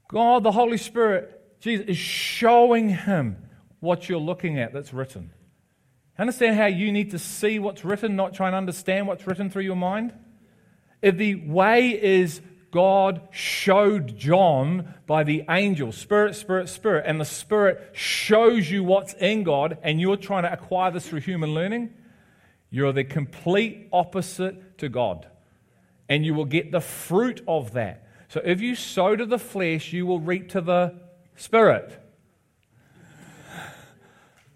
God, the Holy Spirit, Jesus, is showing him what you're looking at that's written. Understand how you need to see what's written, not try and understand what's written through your mind? If the way is God showed John by the angel, Spirit, Spirit, Spirit, and the Spirit shows you what's in God, and you're trying to acquire this through human learning, you're the complete opposite to God. And you will get the fruit of that. So if you sow to the flesh, you will reap to the Spirit.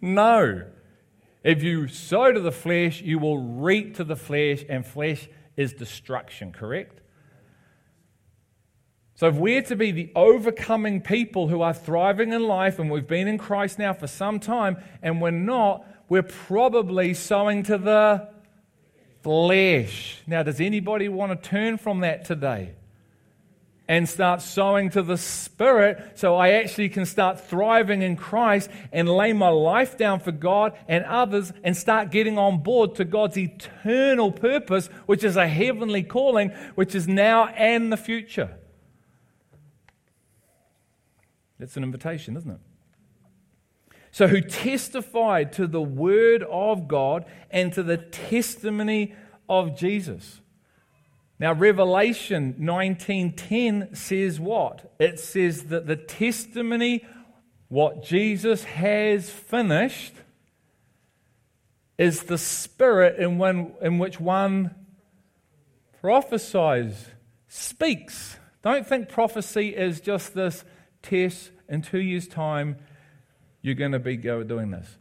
No. If you sow to the flesh, you will reap to the flesh, and flesh is destruction, correct? So, if we're to be the overcoming people who are thriving in life, and we've been in Christ now for some time, and we're not, we're probably sowing to the flesh. Now, does anybody want to turn from that today? and start sowing to the Spirit so I actually can start thriving in Christ and lay my life down for God and others and start getting on board to God's eternal purpose, which is a heavenly calling, which is now and the future. That's an invitation, isn't it? So, who testified to the word of God and to the testimony of Jesus. Now Revelation 19:10 says what? It says that the testimony what Jesus has finished is the spirit in, one, in which one prophesies, speaks. Don't think prophecy is just this test in two years' time, you're going to be doing this.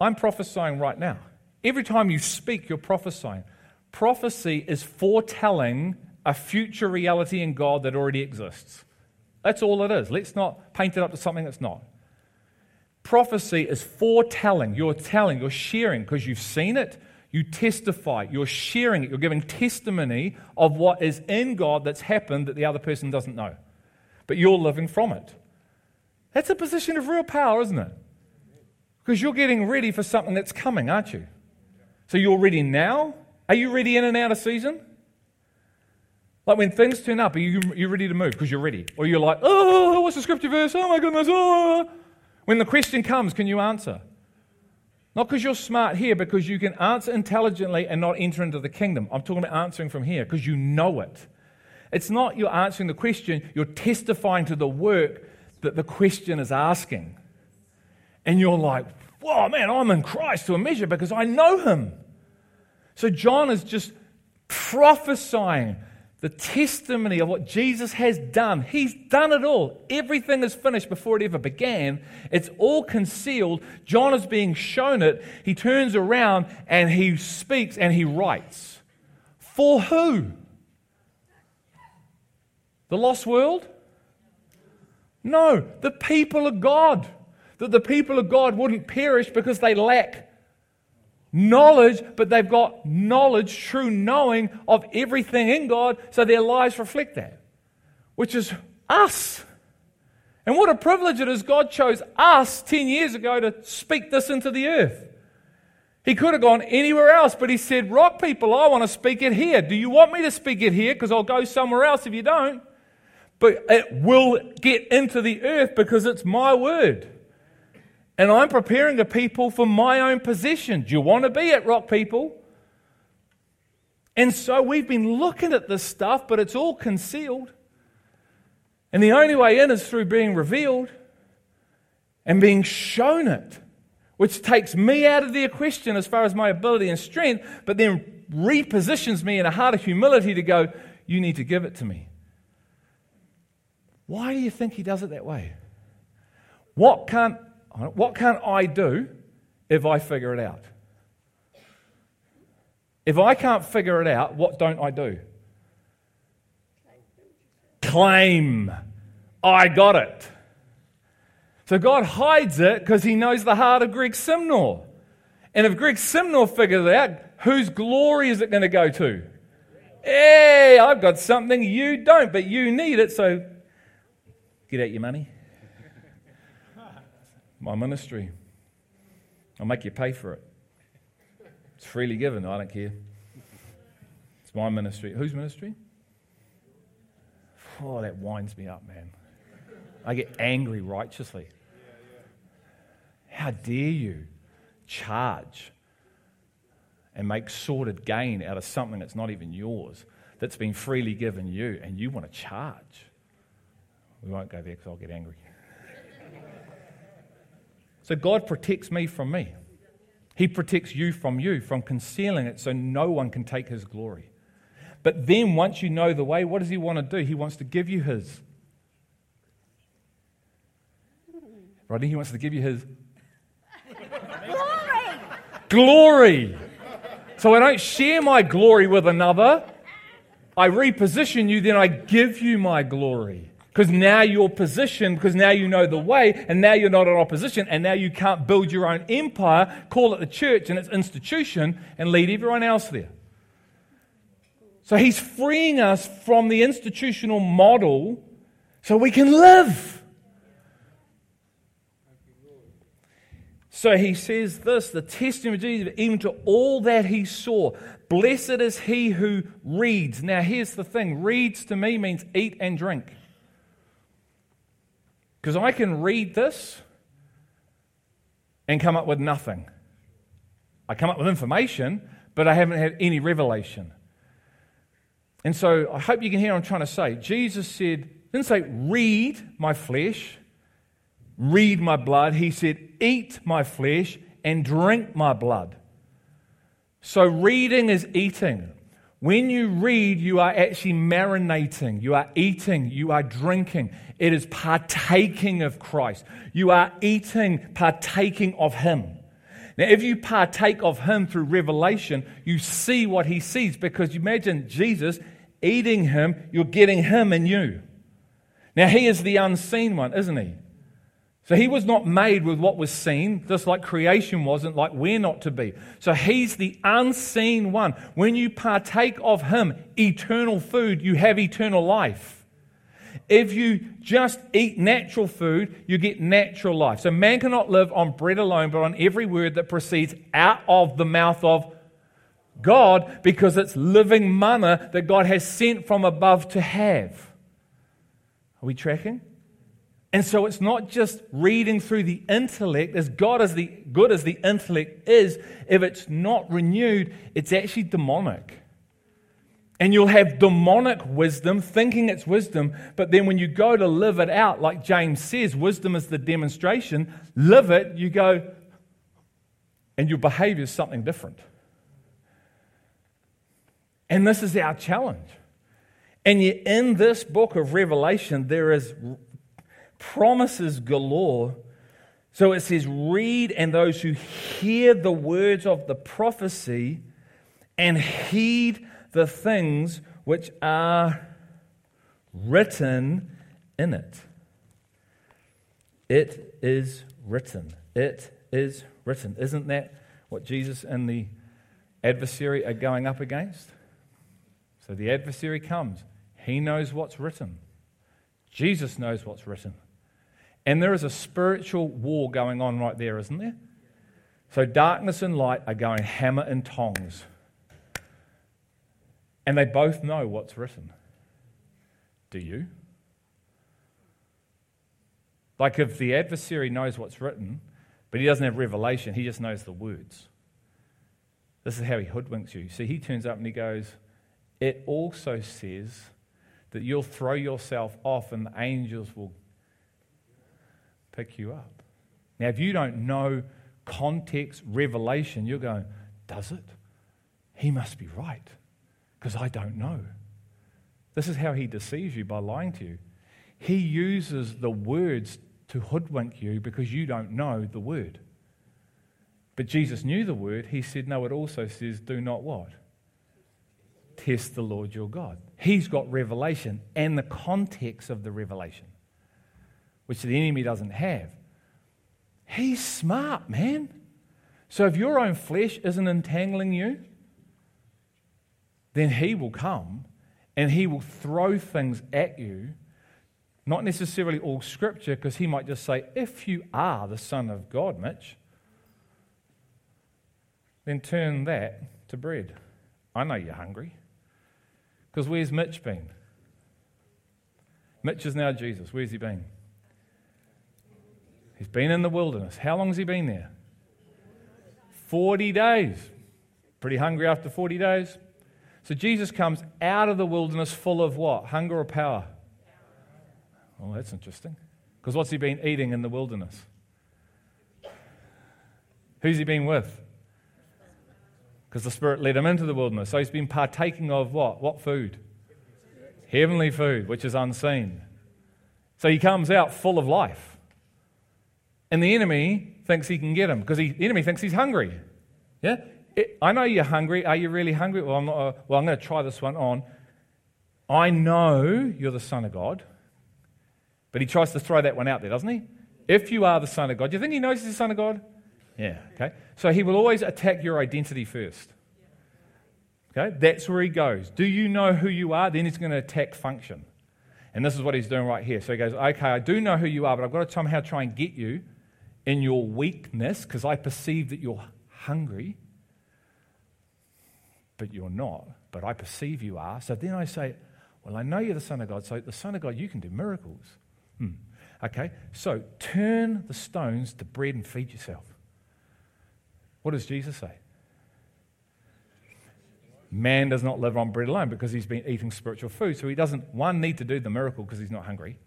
I'm prophesying right now. Every time you speak, you're prophesying. Prophecy is foretelling a future reality in God that already exists. That's all it is. Let's not paint it up to something that's not. Prophecy is foretelling. You're telling, you're sharing because you've seen it, you testify, you're sharing it, you're giving testimony of what is in God that's happened that the other person doesn't know. But you're living from it. That's a position of real power, isn't it? Because you're getting ready for something that's coming, aren't you? So you're ready now are you ready in and out of season? Like when things turn up, are you, you ready to move because you're ready? Or you're like, oh, what's the scripture verse? Oh my goodness, oh. When the question comes, can you answer? Not because you're smart here, because you can answer intelligently and not enter into the kingdom. I'm talking about answering from here because you know it. It's not you're answering the question, you're testifying to the work that the question is asking. And you're like, whoa, man, I'm in Christ to a measure because I know him. So John is just prophesying the testimony of what Jesus has done. He's done it all. Everything is finished before it ever began. It's all concealed. John is being shown it. He turns around and he speaks and he writes. For who? The lost world? No, the people of God. That the people of God wouldn't perish because they lack knowledge, but they've got knowledge, true knowing of everything in God, so their lives reflect that, which is us. And what a privilege it is God chose us 10 years ago to speak this into the earth. He could have gone anywhere else, but he said, Rock people, I want to speak it here. Do you want me to speak it here? Because I'll go somewhere else if you don't. But it will get into the earth because it's my word. And I'm preparing a people for my own possession. Do you want to be at Rock People? And so we've been looking at this stuff, but it's all concealed. And the only way in is through being revealed and being shown it, which takes me out of the equation as far as my ability and strength, but then repositions me in a heart of humility to go, You need to give it to me. Why do you think he does it that way? What can't what can't I do if I figure it out? If I can't figure it out, what don't I do? Claim. I got it. So God hides it because he knows the heart of Greg Simnor. And if Greg Simnor figures it out, whose glory is it going to go to? Hey, I've got something you don't, but you need it, so get out your money my ministry. I'll make you pay for it. It's freely given, I don't care. It's my ministry. Whose ministry? Oh, that winds me up, man. I get angry righteously. How dare you charge and make sordid gain out of something that's not even yours, that's been freely given you, and you want to charge? We won't go there because I'll get angry. so God protects me from me. He protects you from you, from concealing it so no one can take his glory. But then, once you know the way, what does he want to do? He wants to give you his. Rodney, he wants to give you his Glory! glory. So I don't share my glory with another. I reposition you, then I give you my glory. Because now you're positioned, because now you know the way, and now you're not in opposition, and now you can't build your own empire, call it the church and its institution, and lead everyone else there. So he's freeing us from the institutional model so we can live. So he says this the testimony of Jesus, even to all that he saw. Blessed is he who reads. Now, here's the thing reads to me means eat and drink. Because I can read this and come up with nothing. I come up with information, but I haven't had any revelation. And so I hope you can hear what I'm trying to say. Jesus said, didn't say, read my flesh, read my blood. He said, eat my flesh and drink my blood. So reading is eating. When you read, you are actually marinating, you are eating, you are drinking. It is partaking of Christ. You are eating, partaking of Him. Now, if you partake of Him through revelation, you see what He sees because you imagine Jesus eating Him, you're getting Him in you. Now, He is the unseen one, isn't He? So he was not made with what was seen, just like creation wasn't, like we're not to be. So he's the unseen one. When you partake of him, eternal food, you have eternal life. If you just eat natural food, you get natural life. So man cannot live on bread alone, but on every word that proceeds out of the mouth of God, because it's living manna that God has sent from above to have. Are we tracking? And so it's not just reading through the intellect, as God as the good as the intellect is, if it's not renewed, it's actually demonic. And you'll have demonic wisdom, thinking it's wisdom, but then when you go to live it out, like James says, wisdom is the demonstration, live it, you go, and your behavior is something different. And this is our challenge. And yet, in this book of Revelation, there is promises galore. So it says, Read, and those who hear the words of the prophecy and heed the things which are written in it. It is written. It is written. Isn't that what Jesus and the adversary are going up against? So the adversary comes. He knows what's written. Jesus knows what's written. And there is a spiritual war going on right there, isn't there? So darkness and light are going hammer and tongs. And they both know what's written. Do you? Like if the adversary knows what's written, but he doesn't have revelation, he just knows the words. This is how he hoodwinks you. See, he turns up and he goes, It also says that you'll throw yourself off and the angels will pick you up. Now, if you don't know context, revelation, you're going, Does it? He must be right because I don't know. This is how he deceives you by lying to you. He uses the words to hoodwink you because you don't know the word. But Jesus knew the word. He said, No, it also says, Do not what? Test the Lord your God. He's got revelation and the context of the revelation which the enemy doesn't have. He's smart, man. So if your own flesh isn't entangling you, then he will come and he will throw things at you. Not necessarily all scripture, because he might just say, if you are the Son of God, Mitch, then turn that to bread. I know you're hungry. Because where's Mitch been? Mitch is now Jesus. Where's he been? He's been in the wilderness. How long has he been there? 40 days. Pretty hungry after 40 days. So Jesus comes out of the wilderness full of what? Hunger or power? Oh, that's interesting. Because what's he been eating in the wilderness? Who's he been with? Because the Spirit led him into the wilderness. So he's been partaking of what? What food? Heavenly food, which is unseen. So he comes out full of life. And the enemy thinks he can get him because the enemy thinks he's hungry. Yeah? It, I know you're hungry. Are you really hungry? Well, I'm, uh, well, I'm going to try this one on. I know you're the Son of God. But he tries to throw that one out there, doesn't he? If you are the Son of God, do you think he knows he's the Son of God? Yeah, okay. So he will always attack your identity first. Okay, that's where he goes. Do you know who you are? Then he's going to attack function. And this is what he's doing right here. So he goes, Okay, I do know who you are, but I've got to somehow try and get you in your weakness because I perceive that you're hungry, but you're not. But I perceive you are. So then I say, Well, I know you're the Son of God. So the Son of God, you can do miracles. Hmm. Okay, so turn the stones to bread and feed yourself. What does Jesus say? Man does not live on bread alone because he's been eating spiritual food. So he doesn't, one, need to do the miracle because he's not hungry.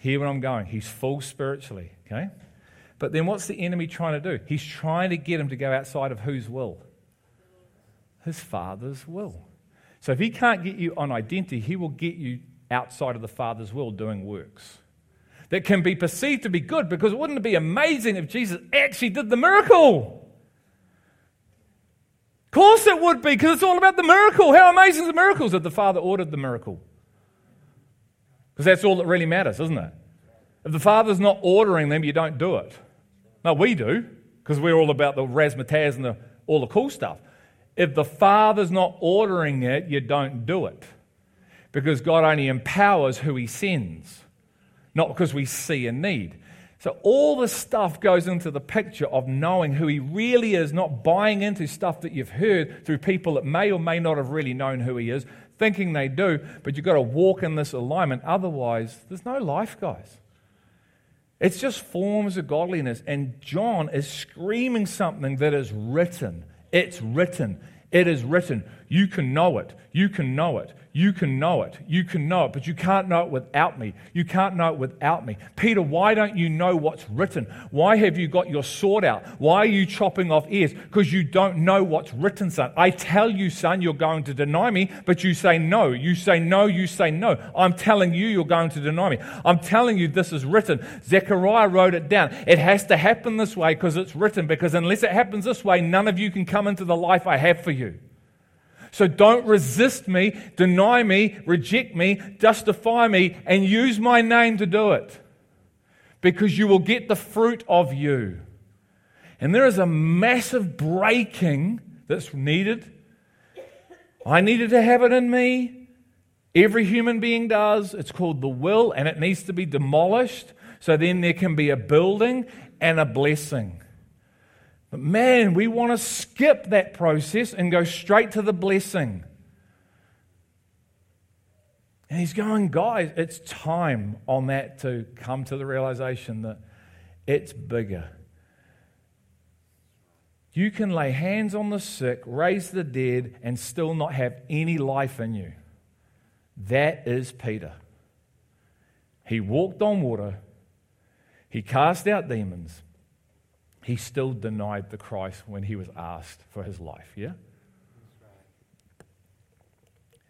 Hear where I'm going. He's full spiritually, okay? But then what's the enemy trying to do? He's trying to get him to go outside of whose will? His father's will. So if he can't get you on identity, he will get you outside of the father's will doing works that can be perceived to be good because wouldn't it be amazing if Jesus actually did the miracle? Of course it would be because it's all about the miracle. How amazing is the miracles that the Father ordered the miracle? Because that's all that really matters, isn't it? If the Father's not ordering them, you don't do it. No, we do because we're all about the razzmatazz and the, all the cool stuff. If the Father's not ordering it, you don't do it because God only empowers who He sends not because we see a need. So, all this stuff goes into the picture of knowing who he really is, not buying into stuff that you've heard through people that may or may not have really known who he is, thinking they do, but you've got to walk in this alignment. Otherwise, there's no life, guys. It's just forms of godliness. And John is screaming something that is written. It's written. It is written. You can know it. You can know it. You can know it. You can know it, but you can't know it without me. You can't know it without me. Peter, why don't you know what's written? Why have you got your sword out? Why are you chopping off ears? Because you don't know what's written, son. I tell you, son, you're going to deny me, but you say no. You say no, you say no. I'm telling you, you're going to deny me. I'm telling you, this is written. Zechariah wrote it down. It has to happen this way because it's written, because unless it happens this way, none of you can come into the life I have for you. So don't resist me, deny me, reject me, justify me, and use my name to do it. Because you will get the fruit of you. And there is a massive breaking that's needed. I needed to have it in me. Every human being does. It's called the will, and it needs to be demolished so then there can be a building and a blessing. But man, we want to skip that process and go straight to the blessing. And he's going, guys, it's time on that to come to the realization that it's bigger. You can lay hands on the sick, raise the dead, and still not have any life in you. That is Peter. He walked on water, he cast out demons, he still denied the Christ when he was asked for his life. Yeah?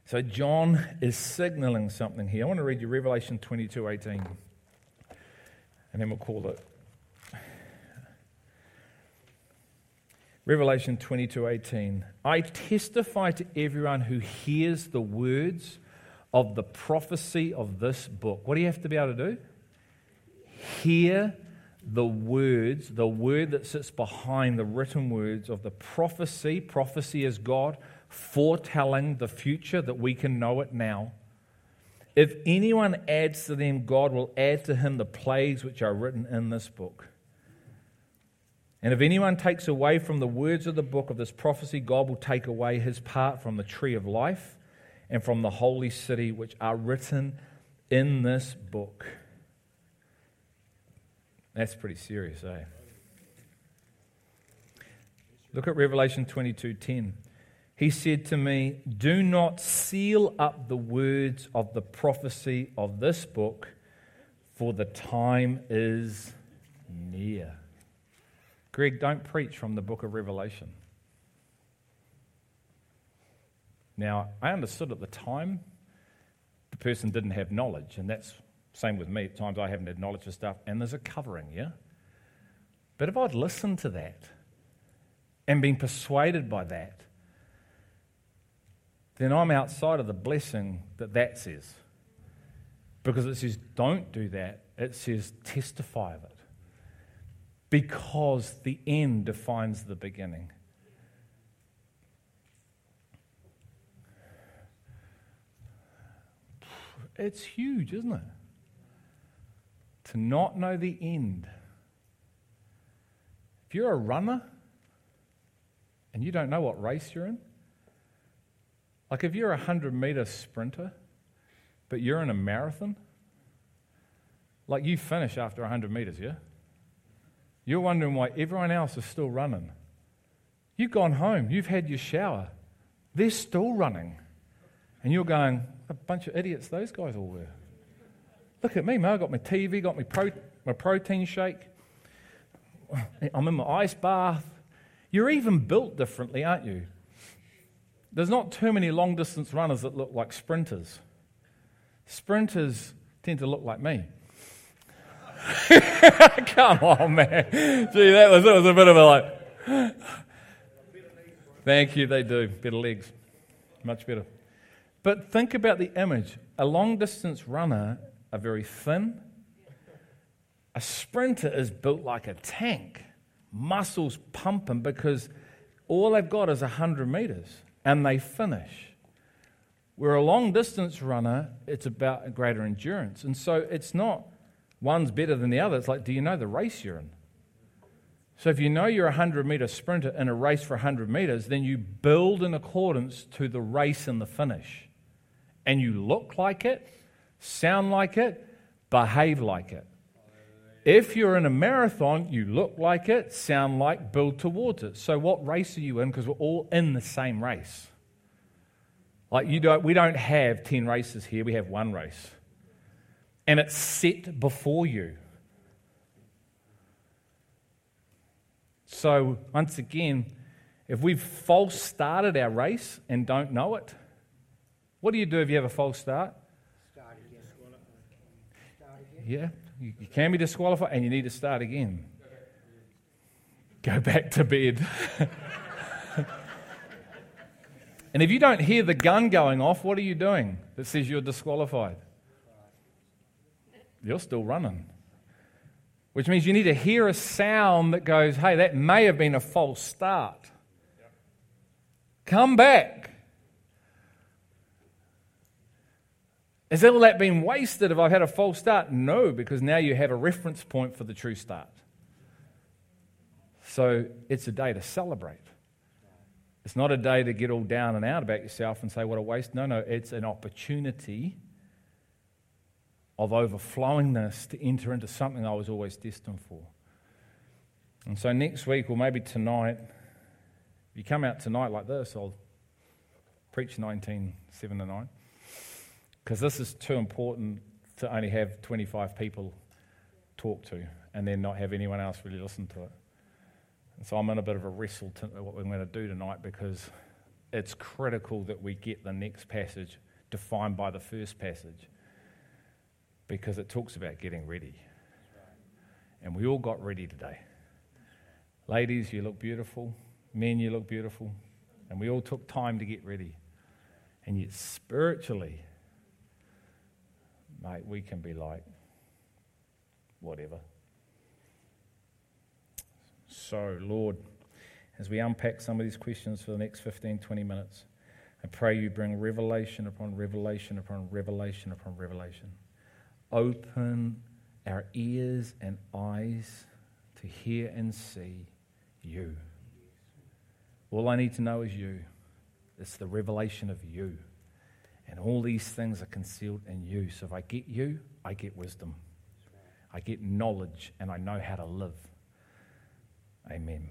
So John is signaling something here. I want to read you Revelation 22 18. And then we'll call it. Revelation 22 18. I testify to everyone who hears the words of the prophecy of this book. What do you have to be able to do? Hear the words, the word that sits behind the written words of the prophecy. Prophecy is God foretelling the future that we can know it now. If anyone adds to them, God will add to him the plagues which are written in this book. And if anyone takes away from the words of the book of this prophecy, God will take away his part from the tree of life and from the holy city which are written in this book. That's pretty serious, eh? Look at Revelation 22:10. He said to me, "Do not seal up the words of the prophecy of this book, for the time is near." Greg, don't preach from the book of Revelation. Now, I understood at the time the person didn't have knowledge, and that's same with me. At times I haven't had knowledge of stuff, and there's a covering, yeah? But if I'd listened to that and been persuaded by that, then I'm outside of the blessing that that says. Because it says, don't do that. It says, testify of it because the end defines the beginning. It's huge, isn't it? To not know the end. If you're a runner and you don't know what race you're in, like if you're a 100 meter sprinter, but you're in a marathon, like you finish after 100 meters, yeah? You're wondering why everyone else is still running. You've gone home, you've had your shower, they're still running. And you're going, a bunch of idiots those guys all were. Look at me, man. I got my TV, got my, pro- my protein shake. I'm in my ice bath. You're even built differently, aren't you? There's not too many long distance runners that look like sprinters. Sprinters tend to look like me. Come on, man. Gee, that was, that was a bit of a like. Thank you, they do. Better legs. Much better. But think about the image. A long distance runner are very thin. A sprinter is built like a tank, muscles pumping because all they've got is 100 meters and they finish. Where a long distance runner, it's about greater endurance. And so it's not one's better than the other. It's like, do you know the race you're in? So if you know you're a 100 meter sprinter in a race for 100 meters, then you build in accordance to the race and the finish. And you look like it, sound like it, behave like it. If you're in a marathon, you look like it, sound like, build towards it. So what race are you in? Because we're all in the same race. Like you don't, we don't have 10 races here, we have one race and it's set before you. So, once again, if we've false started our race and don't know it, what do you do if you have a false start? Yeah, you, you can be disqualified and you need to start again. Go back to bed. and if you don't hear the gun going off, what are you doing that says you're disqualified? you're still running. Which means you need to hear a sound that goes, hey, that may have been a false start. Come back. Has all that been wasted if I've had a false start? No, because now you have a reference point for the true start. So it's a day to celebrate. It's not a day to get all down and out about yourself and say, what a waste. No, no, it's an opportunity of overflowingness to enter into something I was always destined for. And so next week, or maybe tonight, if you come out tonight like this, I'll preach 19, 7 to 9. Because this is too important to only have 25 people talk to and then not have anyone else really listen to it. And so I'm in a bit of a wrestle to what we're going to do tonight because it's critical that we get the next passage defined by the first passage because it talks about getting ready. And we all got ready today. Ladies, you look beautiful. Men, you look beautiful. And we all took time to get ready. And yet, spiritually, mate, we can be like, whatever. So, Lord, as we unpack some of these questions for the next 15, 20 minutes, I pray you bring revelation upon revelation upon revelation upon revelation open our ears and eyes to hear and see You. All I need to know is you. It's the revelation of you. And all these things are concealed in you. So if I get you, I get wisdom. I get knowledge and I know how to live. Amen.